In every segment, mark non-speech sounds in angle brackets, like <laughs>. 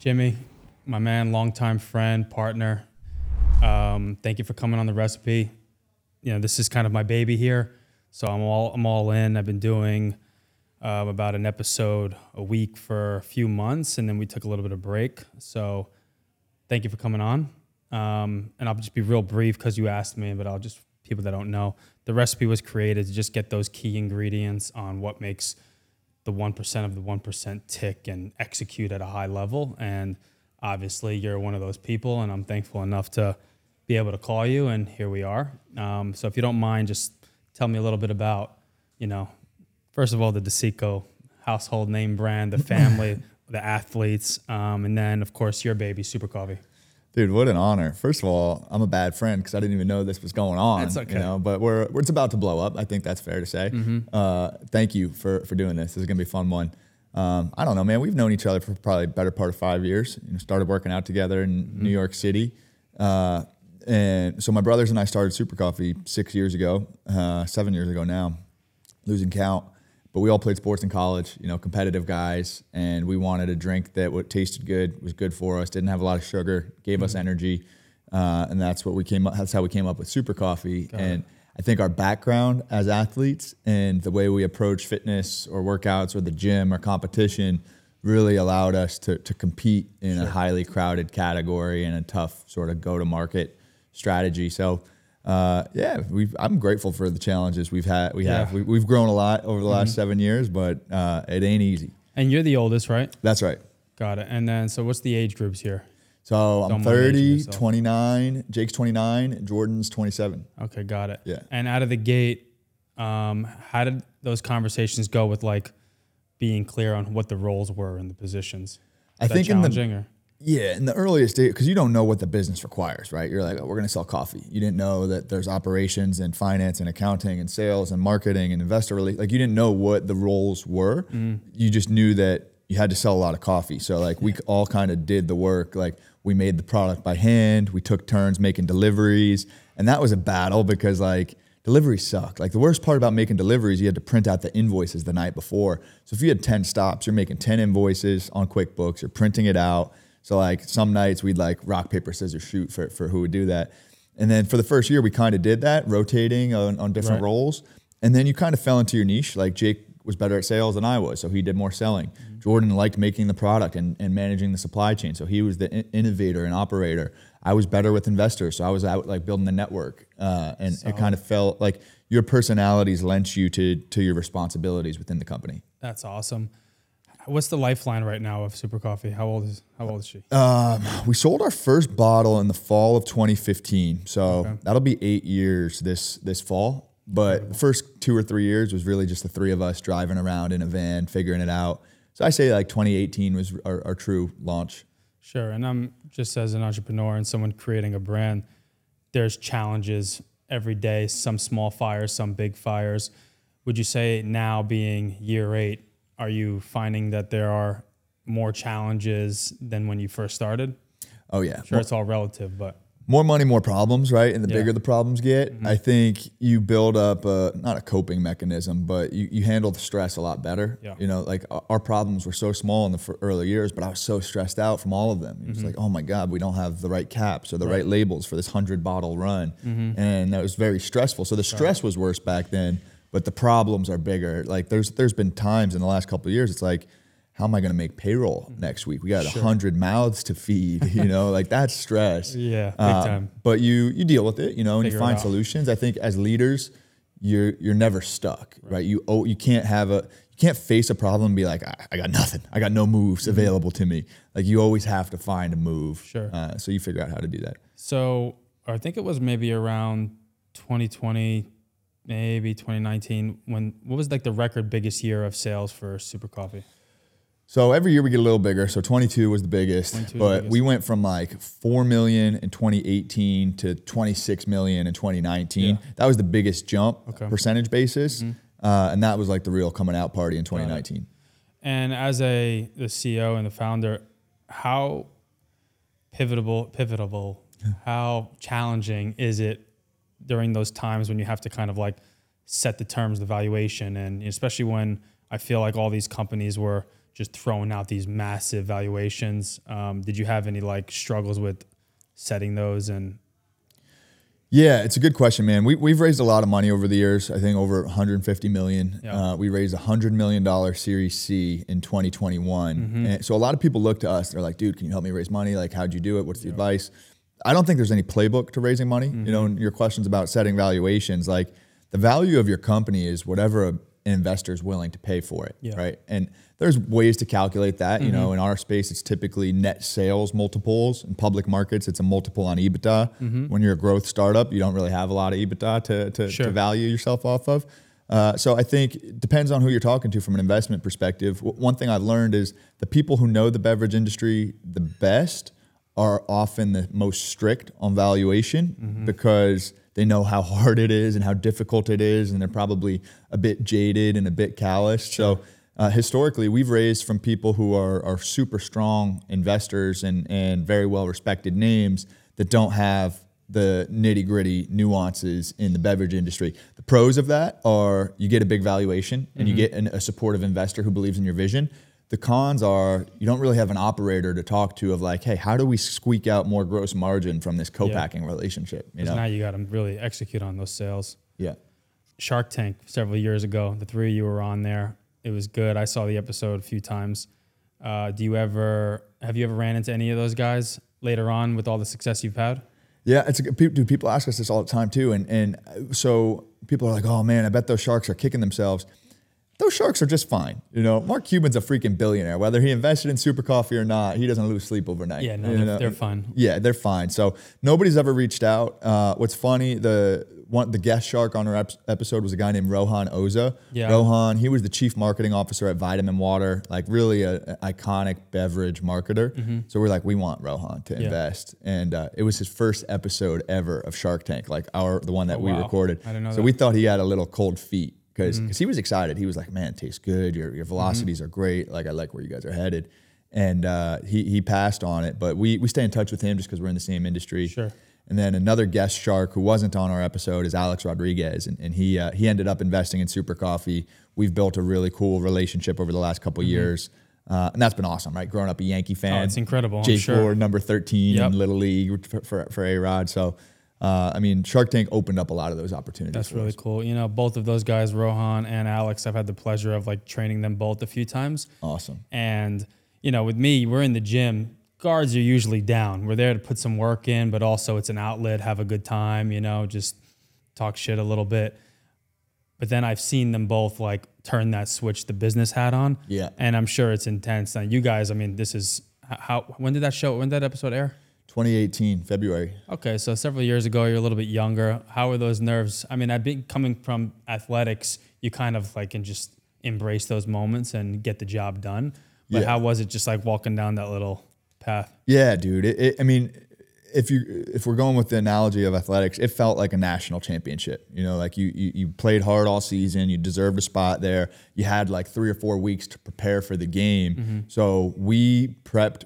Jimmy, my man, longtime friend, partner. Um, thank you for coming on the recipe. You know, this is kind of my baby here, so I'm all I'm all in. I've been doing um, about an episode a week for a few months, and then we took a little bit of break. So, thank you for coming on. Um, and I'll just be real brief because you asked me, but I'll just people that don't know the recipe was created to just get those key ingredients on what makes the 1% of the 1% tick and execute at a high level. And obviously, you're one of those people, and I'm thankful enough to be able to call you, and here we are. Um, so, if you don't mind, just tell me a little bit about, you know, first of all, the DeCicco household name brand, the <laughs> family, the athletes, um, and then, of course, your baby, Super Coffee. Dude, what an honor. First of all, I'm a bad friend because I didn't even know this was going on. That's okay. You know, but we're, it's about to blow up. I think that's fair to say. Mm-hmm. Uh, thank you for, for doing this. This is going to be a fun one. Um, I don't know, man. We've known each other for probably better part of five years. You know, started working out together in Mm-hmm. New York City. Uh, and so my brothers and I started Super Coffee six years ago, uh, seven years ago now, losing count. But we all played sports in college, you know, competitive guys, and we wanted a drink that what tasted good, was good for us, didn't have a lot of sugar, gave us energy, uh, and that's what we came up. That's how we came up with Super Coffee. and I think our background as athletes and the way we approach fitness or workouts or the gym or competition really allowed us to to compete in a highly crowded category and a tough sort of go to market strategy. So. Uh, yeah, we've, I'm grateful for the challenges we've had. We have Yeah. we, we've grown a lot over the last seven years, but uh, it ain't easy. And you're the oldest, right? That's right. Got it. And then, so what's the age groups here? So I'm Don't aging 30, 29, Jake's 29, Jordan's 27. Okay, got it. Yeah. And out of the gate, um, how did those conversations go with like being clear on what the roles were and the positions? I Is that think in the- or Yeah, in the earliest days, because you don't know what the business requires, right? You're like, oh, we're going to sell coffee. You didn't know that there's operations and finance and accounting and sales and marketing and investor relations. Like you didn't know what the roles were. Mm-hmm. You just knew that you had to sell a lot of coffee. So like we all kind of did the work. Like we made the product by hand. We took turns making deliveries, and that was a battle because like deliveries suck. Like the worst part about making deliveries, you had to print out the invoices the night before. So if you had 10 stops, you're making 10 invoices on QuickBooks, you're printing it out. So like some nights we'd like rock, paper, scissors, shoot for, for who would do that. And then for the first year, we kind of did that, rotating on, on different Right. roles. And then you kind of fell into your niche. Like Jake was better at sales than I was, so he did more selling. Jordan liked making the product and, and managing the supply chain, so he was the in- innovator and operator. I was better with investors, so I was out like building the network. Uh, and it kind of felt like your personalities lent you to to your responsibilities within the company. that's awesome. What's the lifeline right now of Super Coffee? How old is how old is she? Um, we sold our first bottle in the fall of 2015, so that'll be eight years this this fall. But the first two or three years was really just the three of us driving around in a van, figuring it out. So I say like 2018 was our, our true launch. Sure. And I'm just as an entrepreneur and someone creating a brand, there's challenges every day, some small fires, some big fires. Would you say now being year eight, are you finding that there are more challenges than when you first started? Oh yeah, Sure, it's all relative, but more money, more problems, right? And the Yeah. Mm-hmm. bigger the problems get, I think you build up a, not a coping mechanism, but you, you handle the stress a lot better. Yeah. You know, like our- problems were so small in the early years, but I was so stressed out from all of them. It was like, oh my God, we don't have the right caps or the right, labels for this 100 bottle run. And that was very stressful. So the stress was worse back then, but the problems are bigger. Like there's there's been times in the last couple of years, it's like, how am I going to make payroll next week? We got a hundred mouths to feed, you know, like that's stress. <laughs> Yeah, big Uh, time. But you you deal with it, you know, and Figure you find solutions. I think as leaders, you're you're never stuck, right? You oh you can't have a you can't face a problem and be like I, I got nothing, I got no moves available to me. Like you always have to find a move. Mm-hmm. Sure. Uh, so you figure out how to do that. So I think it was maybe around 2020, maybe 2019, when what was like the record biggest year of sales for Super Coffee? So every year we get a little bigger. So 22 was the biggest, 22 was the but biggest. we went from like 4 million in 2018 to 26 million in 2019. That was the biggest jump Okay. Mm-hmm. percentage basis. Uh, and that was like the real coming out party in 2019. And as a the CEO and the founder, how pivotal pivotal how challenging is it during those times when you have to kind of like set the terms, the valuation, and especially when I feel like all these companies were just throwing out these massive valuations. Um, did you have any like struggles with setting those and Yeah, it's a good question, man. We, we've raised a lot of money over the years. I think over 150 million. Uh, we raised a hundred million dollar Series C in 2021. And so a lot of people look to us. They're like, "Dude, can you help me raise money? Like, how'd you do it? What's the advice?" I don't think there's any playbook to raising money. You know, mm-hmm. and your questions about setting valuations, like the value of your company is whatever a, an investor is willing to pay for it, Yeah. right? And there's ways to calculate that. You know, mm-hmm. in our space, it's typically net sales multiples. In public markets, it's a multiple on EBITDA. Mm-hmm. When you're a growth startup, you don't really have a lot of EBITDA to, to, Sure. to value yourself off of. Uh, so I think it depends on who you're talking to from an investment perspective. W- one thing I've learned is the people who know the beverage industry the best are often the most strict on valuation because they know how hard it is and how difficult it is, and they're probably a bit jaded and a bit callous. So uh, historically, we've raised from people who are, are super strong investors and, and very well respected names that don't have the nitty gritty nuances in the beverage industry. The pros of that are you get a big valuation and you get an, a supportive investor who believes in your vision. The cons are you don't really have an operator to talk to of like, hey, how do we squeak out more gross margin from this co-packing relationship? You know? now you got to really execute on those sales? Yeah. Shark Tank several years ago. The three of you were on there. It was good. I saw the episode a few times. Uh, do you ever have you ever ran into any of those guys later on with all the success you've had? Yeah, it's a, good- people, dude, people ask us this all the time too, and and uh, so people are like, "Oh man, I bet those sharks are kicking themselves." Those sharks are just fine, you know. Mark Cuban's a freaking billionaire. Whether he invested in Super Coffee or not, he doesn't lose sleep overnight. Yeah, no, you they're, they're fine. Yeah, they're fine. So nobody's ever reached out. Uh, what's funny, the one the guest shark on our ep- episode was a guy named Rohan Oza. Yeah. Rohan, he was the chief marketing officer at Vitamin Water, like really an iconic beverage marketer. So we're like, we want Rohan to Mm-hmm. Yeah. invest, and uh, it was his first episode ever of Shark Tank, like our the one that Oh, we wow. recorded. I don't know so that. we thought he had a little cold feet because Mm-hmm. he was excited. He was like, "Man, it tastes good. Your your velocities are great. Like I like where you guys are headed." And uh, he he passed on it, but we we stay in touch with him just because we're in the same industry. Sure. And then another guest shark who wasn't on our episode is Alex Rodriguez, and, and he uh, he ended up investing in Super Coffee. We've built a really cool relationship over the last couple years, uh, and that's been awesome, right? Growing up a Yankee fan, Mm-hmm. Oh, it's incredible, I'm Jake sure. Number thirteen Yep. in Little League for for, for A Rod. So, uh, I mean, Shark Tank opened up a lot of those opportunities. That's really us. cool. You know, both of those guys, Rohan and Alex, I've had the pleasure of like training them both a few times. awesome. And, you know, with me, we're in the gym. Guards are usually down. We're there to put some work in, but also it's an outlet, have a good time, you know, just talk shit a little bit. But then I've seen them both like turn that switch, the business hat on. Yeah. And I'm sure it's intense. Now, you guys, I mean, this is how, when did that show, when did that episode air? 2018 February. Okay, so several years ago, you're a little bit younger. How are those nerves? I mean, I've been coming from athletics, you kind of like can just embrace those moments and get the job done. But Yeah. how was it just like walking down that little path? Yeah, dude. It, it, I mean, if you if we're going with the analogy of athletics, it felt like a national championship. You know, like you you, you played hard all season, you deserved a spot there. You had like three or four weeks to prepare for the game. Mm-hmm. So we prepped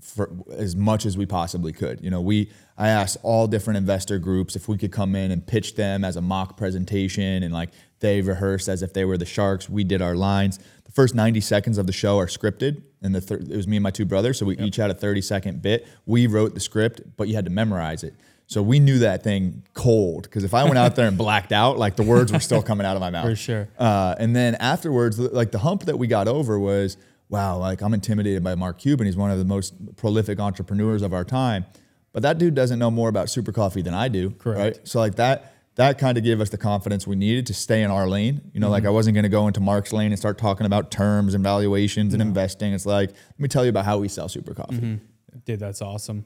for as much as we possibly could. You know, we I asked all different investor groups if we could come in and pitch them as a mock presentation and like they rehearsed as if they were the sharks. We did our lines. The first 90 seconds of the show are scripted and the thir- it was me and my two brothers, so we each had a 30 second bit. We wrote the script, but you had to memorize it. So we knew that thing cold because if I went out there and blacked out, like the words were still coming out of my mouth. <laughs> For sure. Uh, and then afterwards, like the hump that we got over was, wow, like I'm intimidated by Mark Cuban. He's one of the most prolific entrepreneurs of our time. But that dude doesn't know more about super coffee than I do. Correct. Right. So like that that kind of gave us the confidence we needed to stay in our lane. You know, like Mm-hmm. I wasn't gonna go into Mark's lane and start talking about terms and valuations and investing. It's like, let me tell you about how we sell super coffee. Mm-hmm. Dude, that's awesome.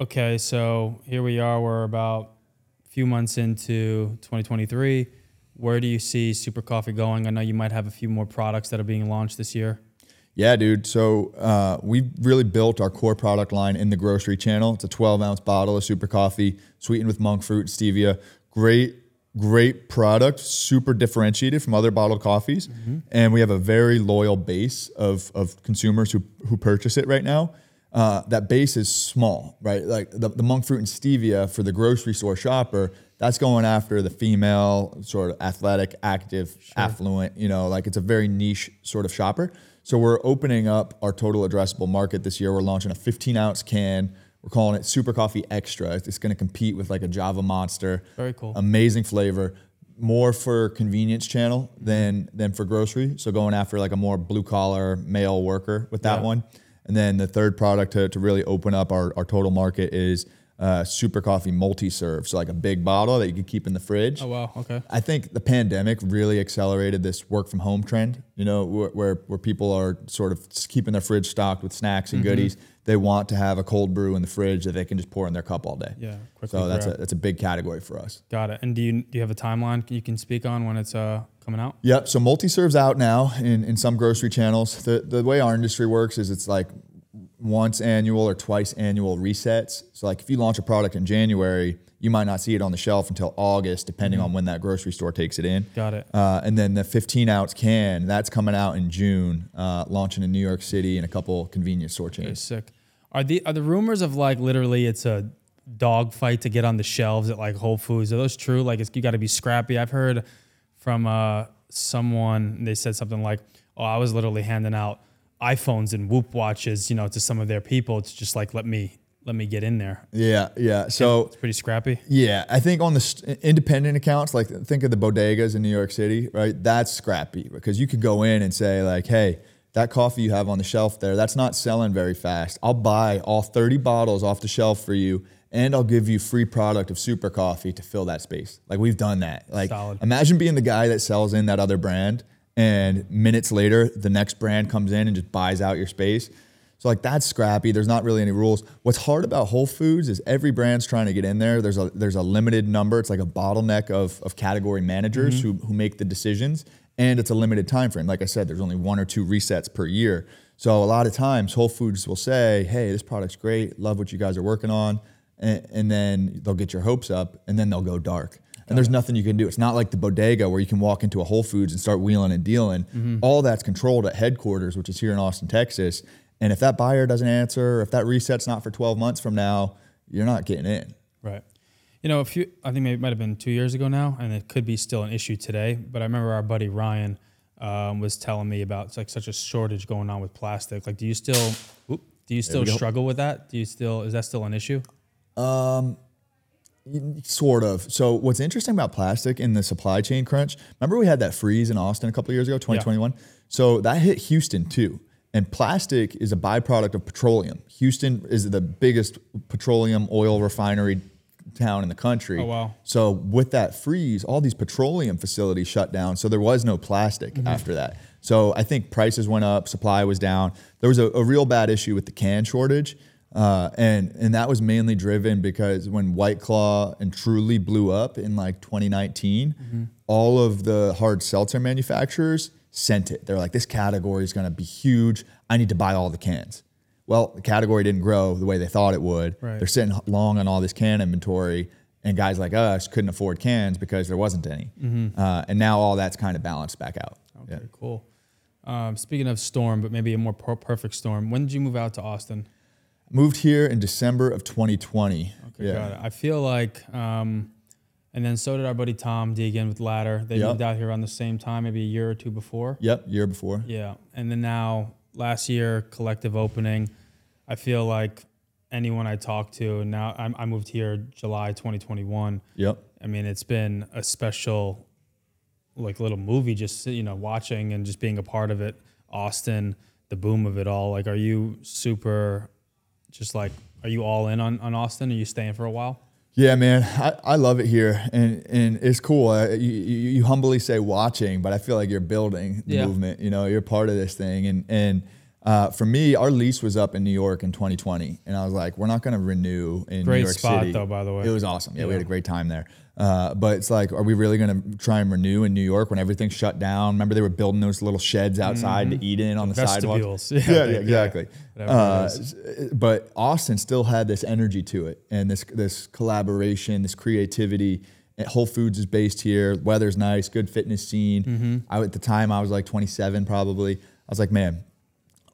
Okay, so here we are. We're about a few months into 2023. Where do you see Super Coffee going? I know you might have a few more products that are being launched this year. Yeah, dude. So uh, we've really built our core product line in the grocery channel. It's a 12 ounce bottle of super coffee, sweetened with monk fruit, stevia. Great, great product, super differentiated from other bottled coffees. And we have a very loyal base of, of consumers who, who purchase it right now. Uh, that base is small, right? Like the, the monk fruit and stevia for the grocery store shopper, that's going after the female, sort of athletic, active, affluent, you know, like it's a very niche sort of shopper. So we're opening up our total addressable market this year. We're launching a 15 ounce can. We're calling it Super Coffee Extra. It's going to compete with like a Java Monster. Very cool. Amazing flavor. More for convenience channel than than for grocery. So going after like a more blue collar male worker with that Yeah. one. And then the third product to, to really open up our, our total market is uh, Super Coffee multi serve. So like a big bottle that you could keep in the fridge. Oh wow. Okay. I think the pandemic really accelerated this work from home trend. You know, where where, where people are sort of keeping their fridge stocked with snacks Mm-hmm. and goodies. They want to have a cold brew in the fridge that they can just pour in their cup all day. Yeah. So that's a that's a big category for us. Got it. And do you do you have a timeline you can speak on when it's uh coming out? Yep. So multi serves out now in, in some grocery channels. The the way our industry works is it's like once annual or twice annual resets. So like if you launch a product in January, you might not see it on the shelf until August, depending on when that grocery store takes it in. Got it. Uh, and then the 15 ounce can that's coming out in June, uh, launching in New York City and a couple convenience store Okay, chains. sick. Are the are the rumors of like literally it's a dog fight to get on the shelves at like Whole Foods? Are those true? Like it's, you got to be scrappy. I've heard from uh, someone they said something like, "Oh, I was literally handing out iPhones and Whoop watches, you know, to some of their people to just like let me let me get in there." Yeah, yeah. So It's pretty scrappy. Yeah, I think on the st- independent accounts, like think of the bodegas in New York City, right? That's scrappy because you could go in and say like, "Hey, that coffee you have on the shelf there, that's not selling very fast. I'll buy all 30 bottles off the shelf for you and I'll give you free product of super coffee to fill that space." Like we've done that. Like Solid. imagine being the guy that sells in that other brand and minutes later the next brand comes in and just buys out your space. So like that's scrappy. There's not really any rules. What's hard about Whole Foods is every brand's trying to get in there. There's a there's a limited number. It's like a bottleneck of, of category managers mm-hmm. who, who make the decisions, and it's a limited time frame. Like I said, there's only one or two resets per year. So a lot of times Whole Foods will say, "Hey, this product's great. Love what you guys are working on," and, and then they'll get your hopes up, and then they'll go dark. And there's nothing you can do. It's not like the bodega where you can walk into a Whole Foods and start wheeling and dealing. All that's controlled at headquarters, which is here in Austin, Texas. And if that buyer doesn't answer, or if that reset's not for 12 months from now, you're not getting in. Right. You know, a few, I think maybe it might have been two years ago now, and it could be still an issue today. But I remember our buddy Ryan um, was telling me about like such a shortage going on with plastic. Like, do you still, whoop, do you still struggle with that? Do you still, is that still an issue? Sort of. So what's interesting about plastic in the supply chain crunch? Remember we had that freeze in Austin a couple of years ago, 2021. So that hit Houston too. And plastic is a byproduct of petroleum. Houston is the biggest petroleum oil refinery town in the country. Oh, wow. So with that freeze, all these petroleum facilities shut down. So there was no plastic mm-hmm. after that. So I think prices went up, supply was down. There was a, a real bad issue with the can shortage. Uh, and and that was mainly driven because when White Claw and Truly blew up in like 2019, all of the hard seltzer manufacturers sent it. They're like, this category is going to be huge. I need to buy all the cans. Well, the category didn't grow the way they thought it would. Right. They're sitting long on all this can inventory, and guys like us couldn't afford cans because there wasn't any. Uh, and now all that's kind of balanced back out. Okay, Yeah. cool. Um, speaking of storm, but maybe a more per- perfect storm. When did you move out to Austin? Moved here in December of 2020. Okay, got it. I feel like, um, and then so did our buddy Tom Deegan with Ladder. They Yep. moved out here around the same time, maybe a year or two before. Yep, year before. Yeah, and then now last year collective opening. I feel like anyone I talk to, and now I'm, I moved here July 2021. Yep. I mean, it's been a special, like little movie. Just you know, watching and just being a part of it. Austin, the boom of it all. Like, are you super? Just like, are you all in on, on Austin? Are you staying for a while? Yeah, man, I, I love it here, and and it's cool. Uh, you, you you humbly say watching, but I feel like you're building the Yeah. movement. You know, you're part of this thing, and and uh, for me, our lease was up in New York in 2020, and I was like, we're not going to renew in Great New York spot, City. though, by the way. It was awesome. Yeah, we had a great time there. Uh, but it's like, are we really going to try and renew in New York when everything's shut down? Remember, they were building those little sheds outside to eat in on the sidewalks. Vestibules. <laughs> Yeah, Yeah, yeah, yeah, exactly. whatever Uh, it is. s- but Austin still had this energy to it, and this this collaboration, this creativity. Whole Foods is based here. Weather's nice, good fitness scene. Mm-hmm. I at the time I was like 27 probably. I was like, man,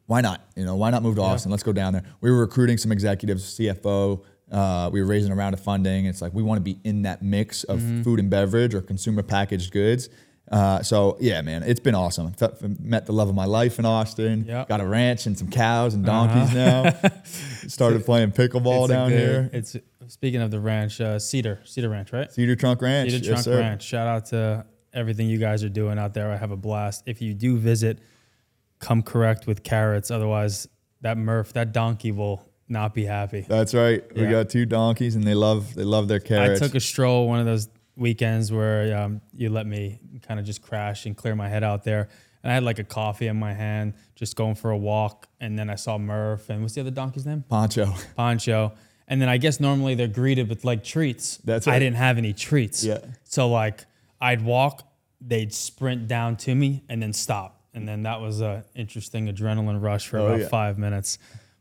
why not? You know, why not move to Austin? Let's go down there. We were recruiting some executives, CFO. Uh, we were raising a round of funding. It's like we want to be in that mix of Mm-hmm. food and beverage or consumer packaged goods. Uh, so yeah, man, it's been awesome. Met the love of my life in Austin. Yep. Uh-huh. Got a ranch and some cows and donkeys now. <laughs> Started playing pickleball It's down good- here. It's speaking of the ranch, uh, Cedar, Cedar Ranch, right? Cedar Trunk Ranch. Cedar yes, Trunk sir. Ranch. Shout out to everything you guys are doing out there. I have a blast. If you do visit, come correct with carrots. Otherwise, that Murph, that donkey will not be happy. That's right. We got two donkeys, and they love they love their carrots. I took a stroll one of those weekends where um, you let me kind of just crash and clear my head out there. And I had like a coffee in my hand, just going for a walk. And then I saw Murph and what's the other donkey's name? Poncho. Poncho. And then I guess normally they're greeted with like treats. That's right. I didn't have any treats. Yeah. So like I'd walk, they'd sprint down to me and then stop. And then that was a interesting adrenaline rush for Oh, about yeah. five minutes.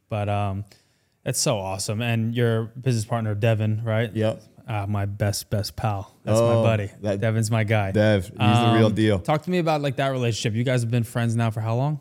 But um, it's so awesome. And your business partner Devin, right? Yep. Uh, my best best pal. That's Oh, my buddy. that- Devin's my guy. Dev, he's the real Um, deal. Talk to me about like that relationship. You guys have been friends now for how long?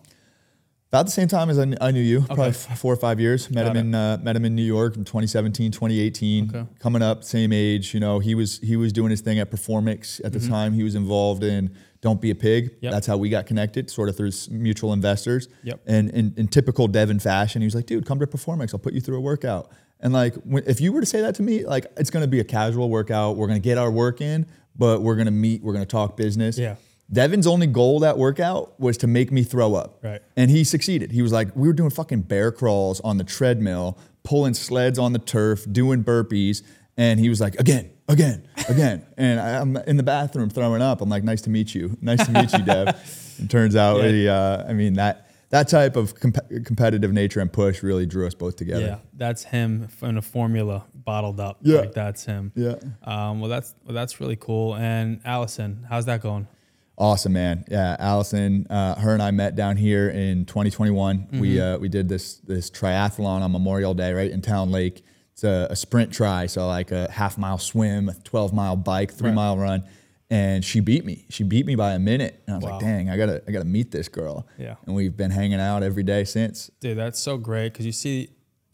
About the same time as I, kn- I knew you, probably f- four or five years. Met Got him in uh, met him in New York in 2017, 2018. Okay. Coming up, same age. You know, he was he was doing his thing at Performix at the time. He was involved in Don't Be a Pig. Yep. That's how we got connected, sort of through mutual investors. Yep. And in, in typical Devin fashion, he was like, "Dude, come to Performix. I'll put you through a workout." And like, when, if you were to say that to me, like, it's going to be a casual workout. We're going to get our work in, but we're going to meet. We're going to talk business. Yeah. Devin's only goal that workout was to make me throw up. Right. And he succeeded. He was like, we were doing fucking bear crawls on the treadmill, pulling sleds on the turf, doing burpees. And he was like, again, again, again. <laughs> and I, I'm in the bathroom throwing up. I'm like, nice to meet you. Nice to meet you, Dev. <laughs> And turns out, Yeah. he, uh, I mean, that that type of comp- competitive nature and push really drew us both together. Yeah, that's him in a formula bottled up. Yeah. like that's him. Yeah. Um, well, that's well, that's really cool. And Allison, how's that going? Awesome, man. Yeah, Allison, uh, her and I met down here in 2021. We Mm-hmm. uh, we did this this triathlon on Memorial Day, right in Town Lake. It's a, a sprint tri, so like a half mile swim, a 12 mile bike, three Right. mile run, and she beat me. She beat me by a minute, and I was Wow. like, "Dang, I gotta I gotta meet this girl." Yeah. and we've been hanging out every day since. Dude, that's so great because you see,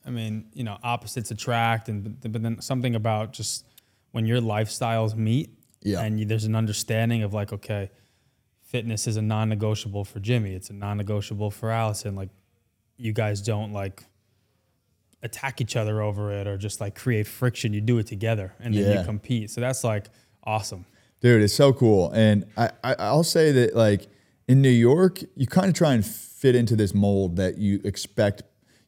I mean, you know, opposites attract, and but but then something about just when your lifestyles meet, Yeah. and you, there's an understanding of like, okay, fitness is a non-negotiable for Jimmy. It's a non-negotiable for Allison. Like, you guys don't like attack each other over it or just like create friction. You do it together, and then Yeah. you compete. So that's like awesome. Dude, it's so cool. And I, I I'll say that like in New York, you kind of try and fit into this mold that you expect.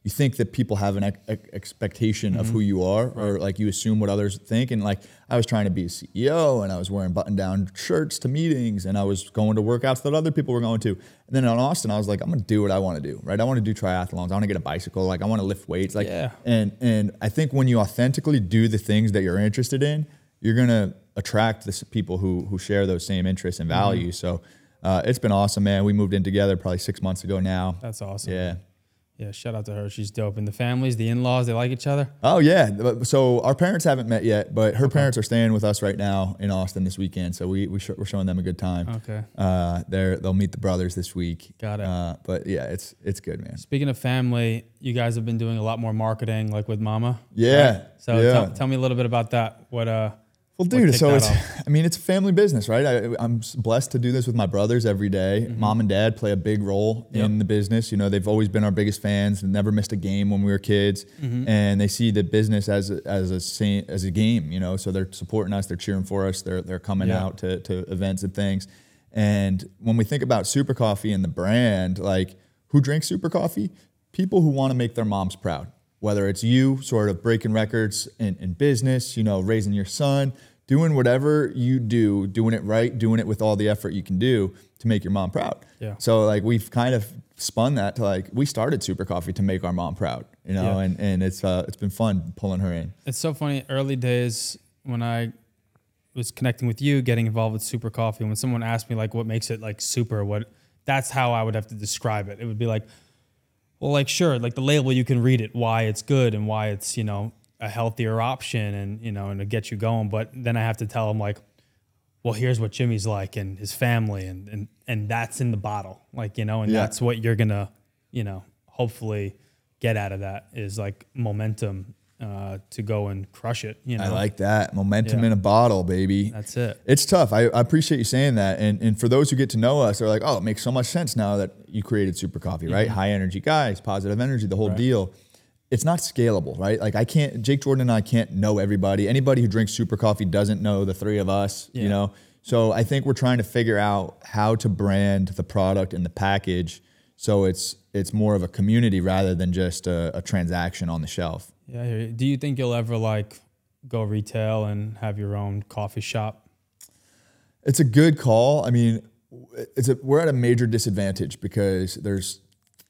You think that people have an ex- ex- expectation of who you are, or like you assume what others think. And like I was trying to be a CEO, and I was wearing button-down shirts to meetings, and I was going to workouts that other people were going to. And then in Austin, I was like, I'm gonna do what I want to do, right? I want to do triathlons. I want to get a bicycle. Like I want to lift weights. Like Yeah. and and I think when you authentically do the things that you're interested in, you're gonna attract the people who who share those same interests and values. So uh, it's been awesome, man. We moved in together probably six months ago now. That's awesome. Yeah. Yeah, shout out to her. She's dope. And the families, the in-laws, they like each other. Oh yeah. So our parents haven't met yet, but her parents are staying with us right now in Austin this weekend. So we, we sh- we're showing them a good time. Okay. Uh, they're they'll meet the brothers this week. Got it. Uh, but yeah, it's it's good, man. Speaking of family, you guys have been doing a lot more marketing, like with Mama. Yeah. So yeah. tell, tell me a little bit about that. What uh, Well, dude, so it's, off? <laughs> I mean, it's a family business, right? I, I'm blessed to do this with my brothers every day. Mom and dad play a big role Mm-hmm. Yep. in the business. You know, they've always been our biggest fans and never missed a game when we were kids. Mm-hmm. And they see the business as a, as a as a game, you know, so they're supporting us, they're cheering for us, they're, they're coming Yeah. out to, to events and things. And when we think about Super Coffee and the brand, like who drinks Super Coffee? People who want to make their moms proud. Whether it's you sort of breaking records in, in business, you know, raising your son, doing whatever you do, doing it right, doing it with all the effort you can do to make your mom proud. Yeah. So like we've kind of spun that to like we started Super Coffee to make our mom proud, you know, Yeah. and, and it's uh, it's been fun pulling her in. it's so funny. Early days when I was connecting with you, getting involved with Super Coffee, when someone asked me like what makes it like super, what that's how I would have to describe it. It would be like, well, like sure, like the label you can read it, why it's good and why it's you know a healthier option and you know and to get you going. But then I have to tell them like, well, here's what Jimmy's like and his family and and and that's in the bottle, like you know, and Yeah. that's what you're gonna you know hopefully get out of that is like momentum uh, to go and crush it. You know, I like that momentum Yeah. in a bottle, baby. that's it. It's tough. I, I appreciate you saying that. And and for those who get to know us, they're like, oh, it makes so much sense now that you created Super Coffee, right? High energy guys, positive energy, the whole Right. deal. It's not scalable, right? Like I can't, Jake Jordan and I can't know everybody. Anybody who drinks Super Coffee doesn't know the three of us, you know? So I think we're trying to figure out how to brand the product and the package so it's it's more of a community rather than just a, a transaction on the shelf. Yeah. I hear you. Do you think you'll ever like go retail and have your own coffee shop? It's a good call. I mean, it's a, we're at a major disadvantage because there's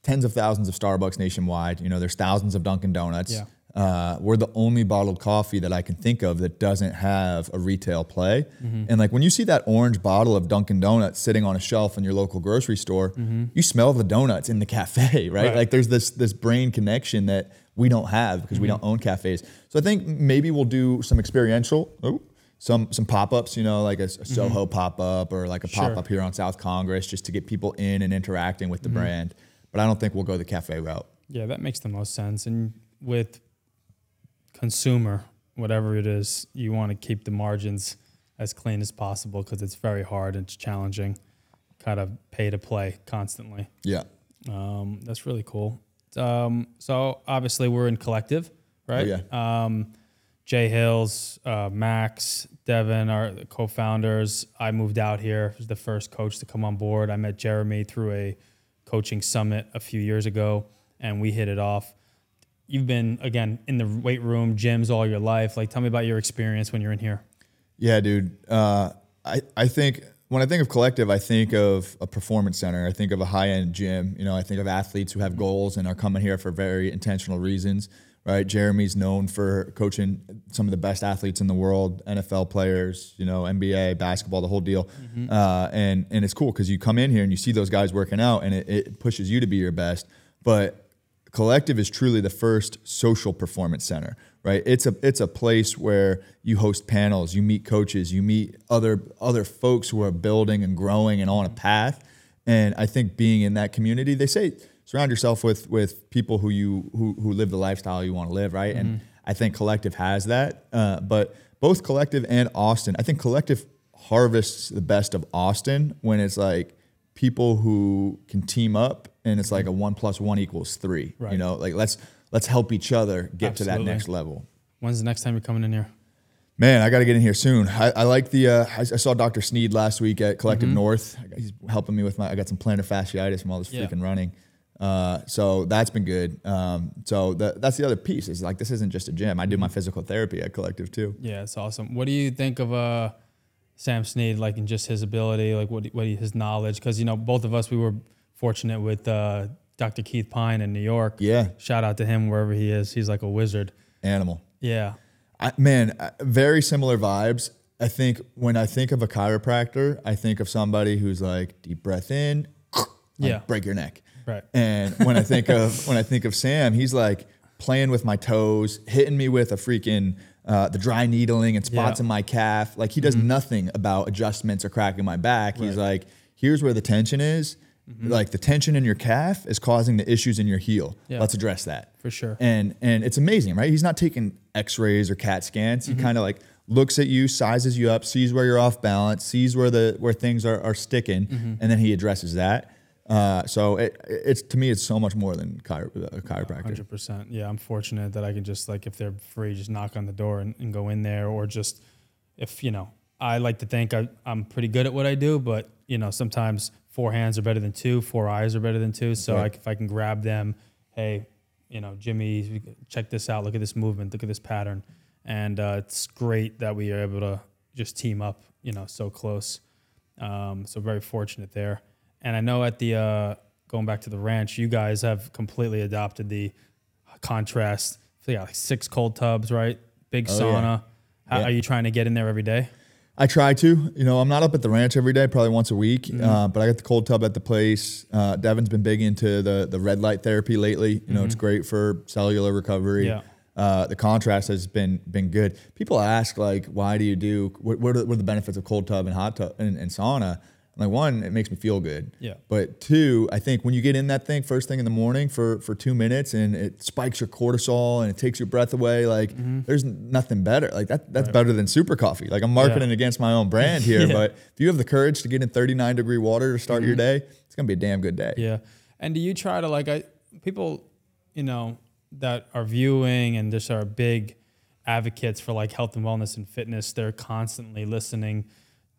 tens of thousands of Starbucks nationwide. You know, there's thousands of Dunkin' Donuts. Yeah. Uh, we're the only bottled coffee that I can think of that doesn't have a retail play. Mm-hmm. And like when you see that orange bottle of Dunkin' Donuts sitting on a shelf in your local grocery store, you smell the donuts in the cafe, <laughs> right? Right. Like there's this this brain connection that we don't have because we Mm-hmm. don't own cafes. So I think maybe we'll do some experiential. Oh, some some pop-ups, you know, like a, a Soho pop-up or like a Mm-hmm. Sure. pop-up here on South Congress just to get people in and interacting with the Mm-hmm. brand. But I don't think we'll go the cafe route. Yeah, that makes the most sense. And with consumer, whatever it is, you want to keep the margins as clean as possible because it's very hard. It's challenging, kind of pay to play constantly. Yeah. Um, that's really cool. Um, so obviously we're in collective, right? Oh, yeah. Um, Jay Hills, uh, Max, Devin are the co-founders. I moved out here. Was the first coach to come on board. I met Jeremy through a coaching summit a few years ago, and we hit it off. You've been again in the weight room, gyms all your life. Like, tell me about your experience when you're in here. Yeah, dude. Uh, I, I think when I think of collective, I think of a performance center. I think of a high end gym. You know, I think of athletes who have goals and are coming here for very intentional reasons. Right? Jeremy's known for coaching some of the best athletes in the world, NFL players, you know, NBA, basketball, the whole deal. Uh, and and it's cool because you come in here and you see those guys working out, and it, it pushes you to be your best. But collective is truly the first social performance center right? It's a it's a place where you host panels you meet coaches you meet other other folks who are building and growing and on a path. And i think being in that community they say surround yourself with with people who you who, who live the lifestyle you want to live right? And i think collective has that. Uh, but both collective and austin i think collective harvests the best of austin when it's like people who can team up and it's like a one plus one equals three. Right. You know, like let's let's help each other get to that next level. When's the next time you're coming in here? Man, I got to get in here soon. I, I like the. Uh, I, I saw Dr. Sneed last week at Collective North. He's helping me with my. I got some plantar fasciitis from all this Yeah. freaking running. Uh, so that's been good. Um, so the, that's the other piece is like this isn't just a gym. I do my physical therapy at Collective too. Yeah, it's awesome. What do you think of uh, Sam Snead, like in just his ability, like what what his knowledge? Because you know, both of us we were fortunate with uh, Dr. Keith Pine in New York. Yeah, Shout out to him wherever he is. He's like a wizard. animal. Yeah, I, man, very similar vibes. I think when I think of a chiropractor, I think of somebody who's like deep breath in, <clears throat> like, Yeah. break your neck. right. And when I think of <laughs> when I think of Sam, he's like playing with my toes, hitting me with a freaking uh, the dry needling and spots Yeah. Mm-hmm. in my calf. Like he does nothing about adjustments or cracking my back. He's Right. Mm-hmm. like, here's where the tension is. Like the tension in your calf is causing the issues in your heel. Yeah. Let's address that For sure. and and it's amazing, right? He's not taking X-rays or CAT scans. Mm-hmm. He kind of like looks at you, sizes you up, sees where you're off balance, sees where the where things are, are sticking, Mm-hmm. and then he addresses that. Uh, so it, it's to me, it's so much more than chiro- a chiropractor. Hundred percent. Yeah, I'm fortunate that I can just like if they're free, just knock on the door and, and go in there, or just if you know, I like to think I, I'm pretty good at what I do, but you know, sometimes four hands are better than two, four eyes are better than two. So Right. like if I can grab them, hey, you know, Jimmy, check this out. Look at this movement. Look at this pattern, and uh, it's great that we are able to just team up. You know, so close. Um, so very fortunate there. And I know at the uh, going back to the ranch, you guys have completely adopted the contrast. So yeah, like six cold tubs, right? Big Oh, yeah. sauna. How, Yeah. Are you trying to get in there every day? I try to. You know, I'm not up at the ranch every day, probably once a week. Mm-hmm. Uh, but I got the cold tub at the place. Uh, Devin's been big into the the red light therapy lately. You know, it's great for cellular recovery. Mm-hmm. Yeah. Uh, the contrast has been been good. People ask like, why do you do? What, what, are, what are the benefits of cold tub and hot tub and, and sauna? Like one, it makes me feel good. Yeah. But two, I think when you get in that thing first thing in the morning for for two minutes and it spikes your cortisol and it takes your breath away, like Mm-hmm. there's nothing better. Like that that's better than super coffee. Like I'm marketing against my own brand <laughs> here, Yeah. but if you have the courage to get in 39 degree water to start your day, it's gonna be a damn good day. Mm-hmm. Yeah. And do you try to like I people, you know, that are viewing and just are big advocates for like health and wellness and fitness, they're constantly listening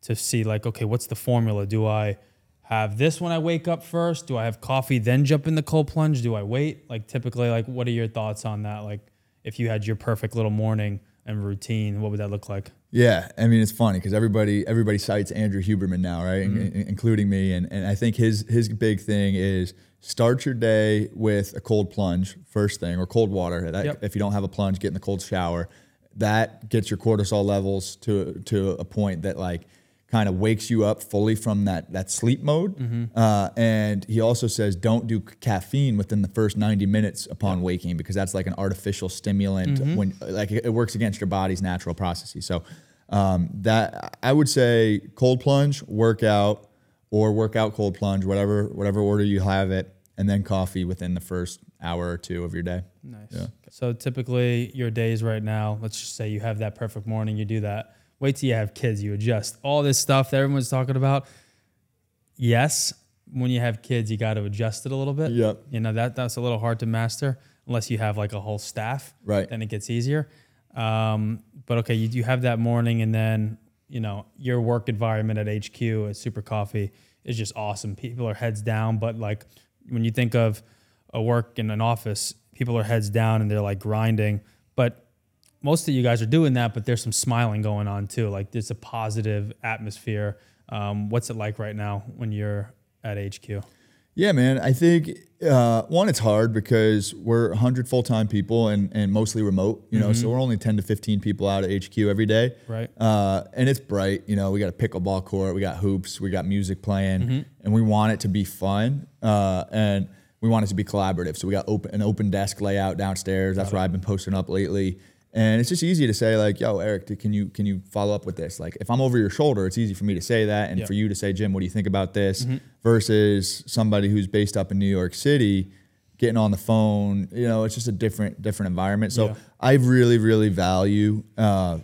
to see like, okay, what's the formula? Do I have this when I wake up first? Do I have coffee then jump in the cold plunge? Do I wait? Like typically like what are your thoughts on that? Like if you had your perfect little morning and routine, what would that look like? Yeah, I mean it's funny because everybody everybody cites Andrew Huberman now, right, In- mm-hmm. in- including me, and and I think his his big thing is start your day with a cold plunge first thing or cold water. That, Yep. If you don't have a plunge, get in the cold shower. That gets your cortisol levels to to a point that like kind of wakes you up fully from that that sleep mode. Uh, and he also says don't do caffeine within the first 90 minutes upon waking because that's like an artificial stimulant when like it it works against your body's natural processes. So um, that I would say cold plunge, workout, or workout cold plunge, whatever whatever order you have it, and then coffee within the first hour or two of your day. Nice. Yeah. So typically your days right now, let's just say you have that perfect morning, you do that. Wait till you have kids, you adjust. All this stuff that everyone's talking about. Yes, when you have kids, you got to adjust it a little bit. Yep. You know, that that's a little hard to master unless you have like a whole staff. Right. Then it gets easier. Um, but okay, you, you have that morning and then, you know, your work environment at HQ at Super Coffee is just awesome. People are heads down, but like when you think of a work in an office, people are heads down and they're like grinding. Most of you guys are doing that, but there's some smiling going on too. Like there's a positive atmosphere. Um, what's it like right now when you're at HQ? Yeah, man. I think uh, one, it's hard because we're 100 full time people and, and mostly remote. You know, so we're only 10 to 15 people out at HQ every day. Right. Uh, and it's bright. You know, we got a pickleball court, we got hoops, we got music playing, and we want it to be fun. Uh, and we want it to be collaborative. So we got open an open desk layout downstairs. That's where I've been posting up lately. And it's just easy to say like, "Yo, Eric, can you can you follow up with this?" Like, if I'm over your shoulder, it's easy for me to say that, and Yeah. for you to say, "Jim, what do you think about this?" Versus somebody who's based up in New York City, getting on the phone. You know, it's just a different different environment. So Yeah. I really really value uh,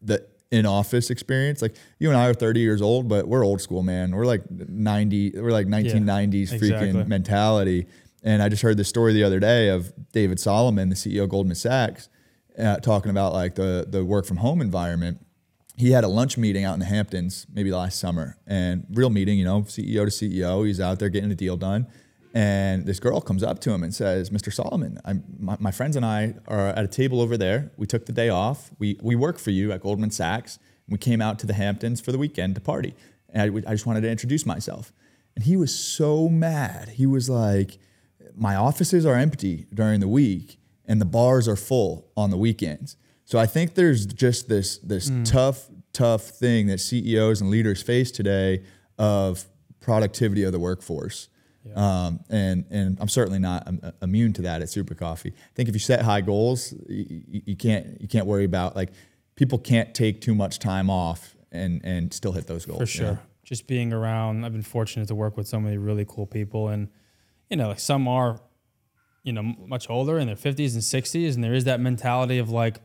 the in office experience. Like you and I are 30 years old, but we're old school, man. We're like 90, we're like 1990s freaking exactly. mentality. And I just heard this story the other day of David Solomon, the CEO of Goldman Sachs, uh, talking about like the the work from home environment. He had a lunch meeting out in the Hamptons maybe last summer, and real meeting, you know, CEO to CEO. He's out there getting a deal done. And this girl comes up to him and says, "Mr. Solomon, my, my friends and I are at a table over there. We took the day off. We we work for you at Goldman Sachs. We came out to the Hamptons for the weekend to party, and I, I just wanted to introduce myself." And he was so mad. He was like, "My offices are empty during the week, and the bars are full on the weekends." So I think there's just this this tough tough thing that CEOs and leaders face today of productivity of the workforce. Um, and and I'm certainly not um, immune to that at Super Coffee. I think if you set high goals, you, you can't you can't worry about like people can't take too much time off and and still hit those goals. For you know? sure. Just being around, I've been fortunate to work with so many really cool people, and you know, like some are, you know, much older in their fifties and sixties, and there is that mentality of like,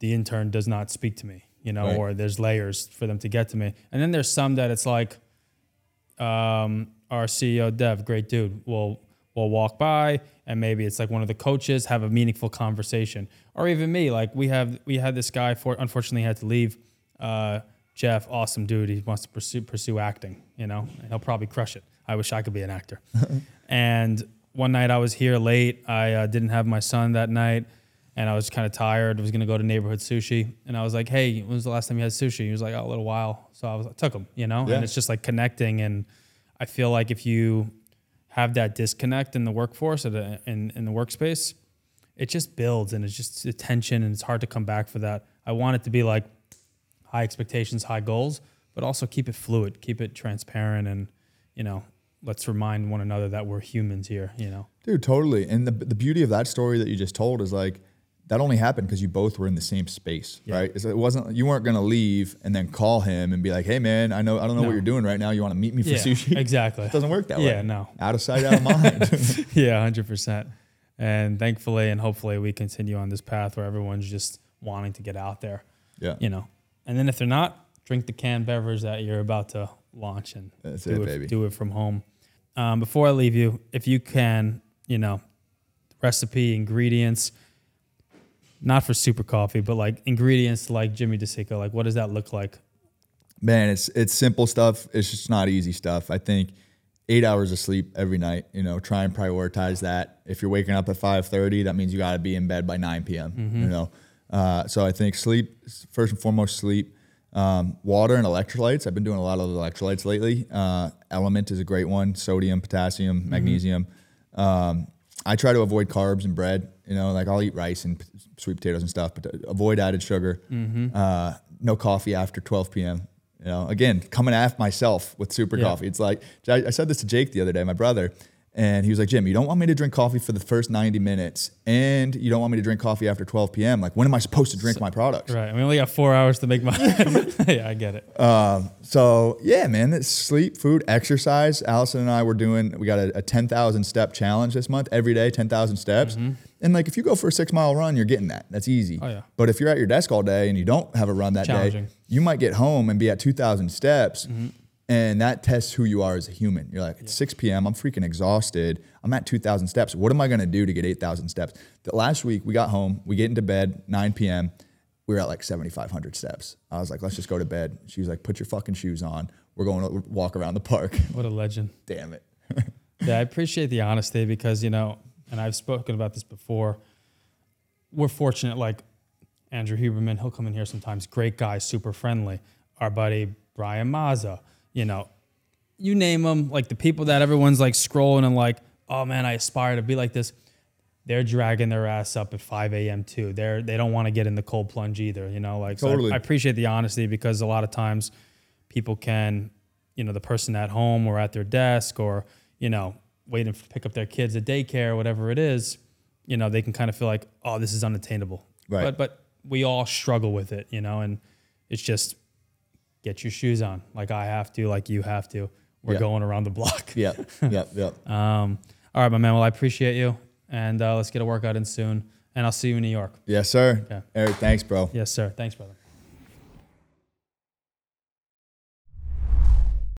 the intern does not speak to me, you know, Right. or there's layers for them to get to me, and then there's some that it's like, um, our CEO Dev, great dude, will will walk by and maybe it's like one of the coaches have a meaningful conversation, or even me, like we have we had this guy for unfortunately had to leave. Uh, Jeff, awesome dude. He wants to pursue pursue acting. You know, and he'll probably crush it. I wish I could be an actor. <laughs> and one night I was here late. I uh, didn't have my son that night, and I was kind of tired. I was gonna go to neighborhood sushi, and I was like, "Hey, when was the last time you had sushi?" He was like, "Oh, a little while." So I was I took him. You know, Yeah. and it's just like connecting. And I feel like if you have that disconnect in the workforce or the, in in the workspace, it just builds and it's just a tension and it's hard to come back for that. I want it to be like high expectations, high goals, but also keep it fluid, keep it transparent, and you know, let's remind one another that we're humans here. You know, Dude, totally. And the the beauty of that story that you just told is like that only happened because you both were in the same space, Yeah. right? It wasn't you weren't gonna leave and then call him and be like, "Hey, man, I know I don't know No. what you're doing right now. You want to meet me for Yeah, sushi?" <laughs> exactly. It doesn't work that way. Yeah, no. Out of sight, out of mind. <laughs> <laughs> yeah, hundred percent. And thankfully, and hopefully, we continue on this path where everyone's just wanting to get out there. yeah, You know, and then if they're not, drink the canned beverage that you're about to launch and That's do it, baby. Do it from home. Um, before I leave you, if you can, you know, recipe ingredients, not for super coffee, but like ingredients like Jimmy DeCicco, like what does that look like? man, it's it's simple stuff. It's just not easy stuff. I think eight hours of sleep every night. You know, try and prioritize that. If you're waking up at five thirty, that means you got to be in bed by nine p.m. Mm-hmm. You know, uh, so I think sleep first and foremost sleep. Um, water and electrolytes. I've been doing a lot of electrolytes lately. Uh, Element is a great one. Sodium, potassium, Mm-hmm. magnesium. Um, I try to avoid carbs and bread. You know, like I'll eat rice and p- sweet potatoes and stuff, but avoid added sugar. Mm-hmm. Uh, no coffee after 12 p.m. You know, again, coming after myself with super Yeah. coffee. It's like I, I said this to Jake the other day, my brother, and he was like, "Jim, you don't want me to drink coffee for the first 90 minutes, and you don't want me to drink coffee after 12 p.m. Like, when am I supposed to drink my products?" Right. We only got four hours to make my. <laughs> yeah, I get it. So yeah, man, it's sleep, food, exercise. Allison and I were doing. We got a, a ten thousand step challenge this month. Every day, ten thousand steps. And like, if you go for a six mile run, you're getting that. That's easy. Mm-hmm. Oh, yeah. But if you're at your desk all day and you don't have a run that day, Challenging. Mm-hmm. you might get home and be at two thousand steps. And that tests who you are as a human. You're like, it's 6 p.m. I'm freaking exhausted. I'm at 2,000 steps. What am I going to do to get 8,000 steps? The last week, we got home. We get into bed 9 p.m. We were at like 7,500 steps. I was like, let's just go to bed. She was like, put your fucking shoes on. We're going to walk around the park. <laughs> What a legend. Damn it. <laughs> Yeah, I appreciate the honesty because, you know, and I've spoken about this before. We're fortunate, like Andrew Huberman, he'll come in here sometimes. Great guy, super friendly. Our buddy Brian Mazza, you know, you name them, like the people that everyone's like scrolling and like, oh man, I aspire to be like this. They're dragging their ass up at 5 a.m. too. They're they don't want to get in the cold plunge either. You know, like so I- I appreciate the honesty because a lot of times people can, you know, the person at home or at their desk or, you know, waiting to pick up their kids at daycare, whatever it is, you know, they can kind of feel like, oh, this is unattainable. Right. But but we all struggle with it, you know, and it's just get your shoes on, like I have to, like you have to. We're Yeah. going around the block. Yep. Yep. Yep. Um, all right, my man. Well, I appreciate you, and uh, let's get a workout in soon. And I'll see you in New York. yes, sir. Okay. Eric, thanks, bro. Yes, sir. Thanks, brother.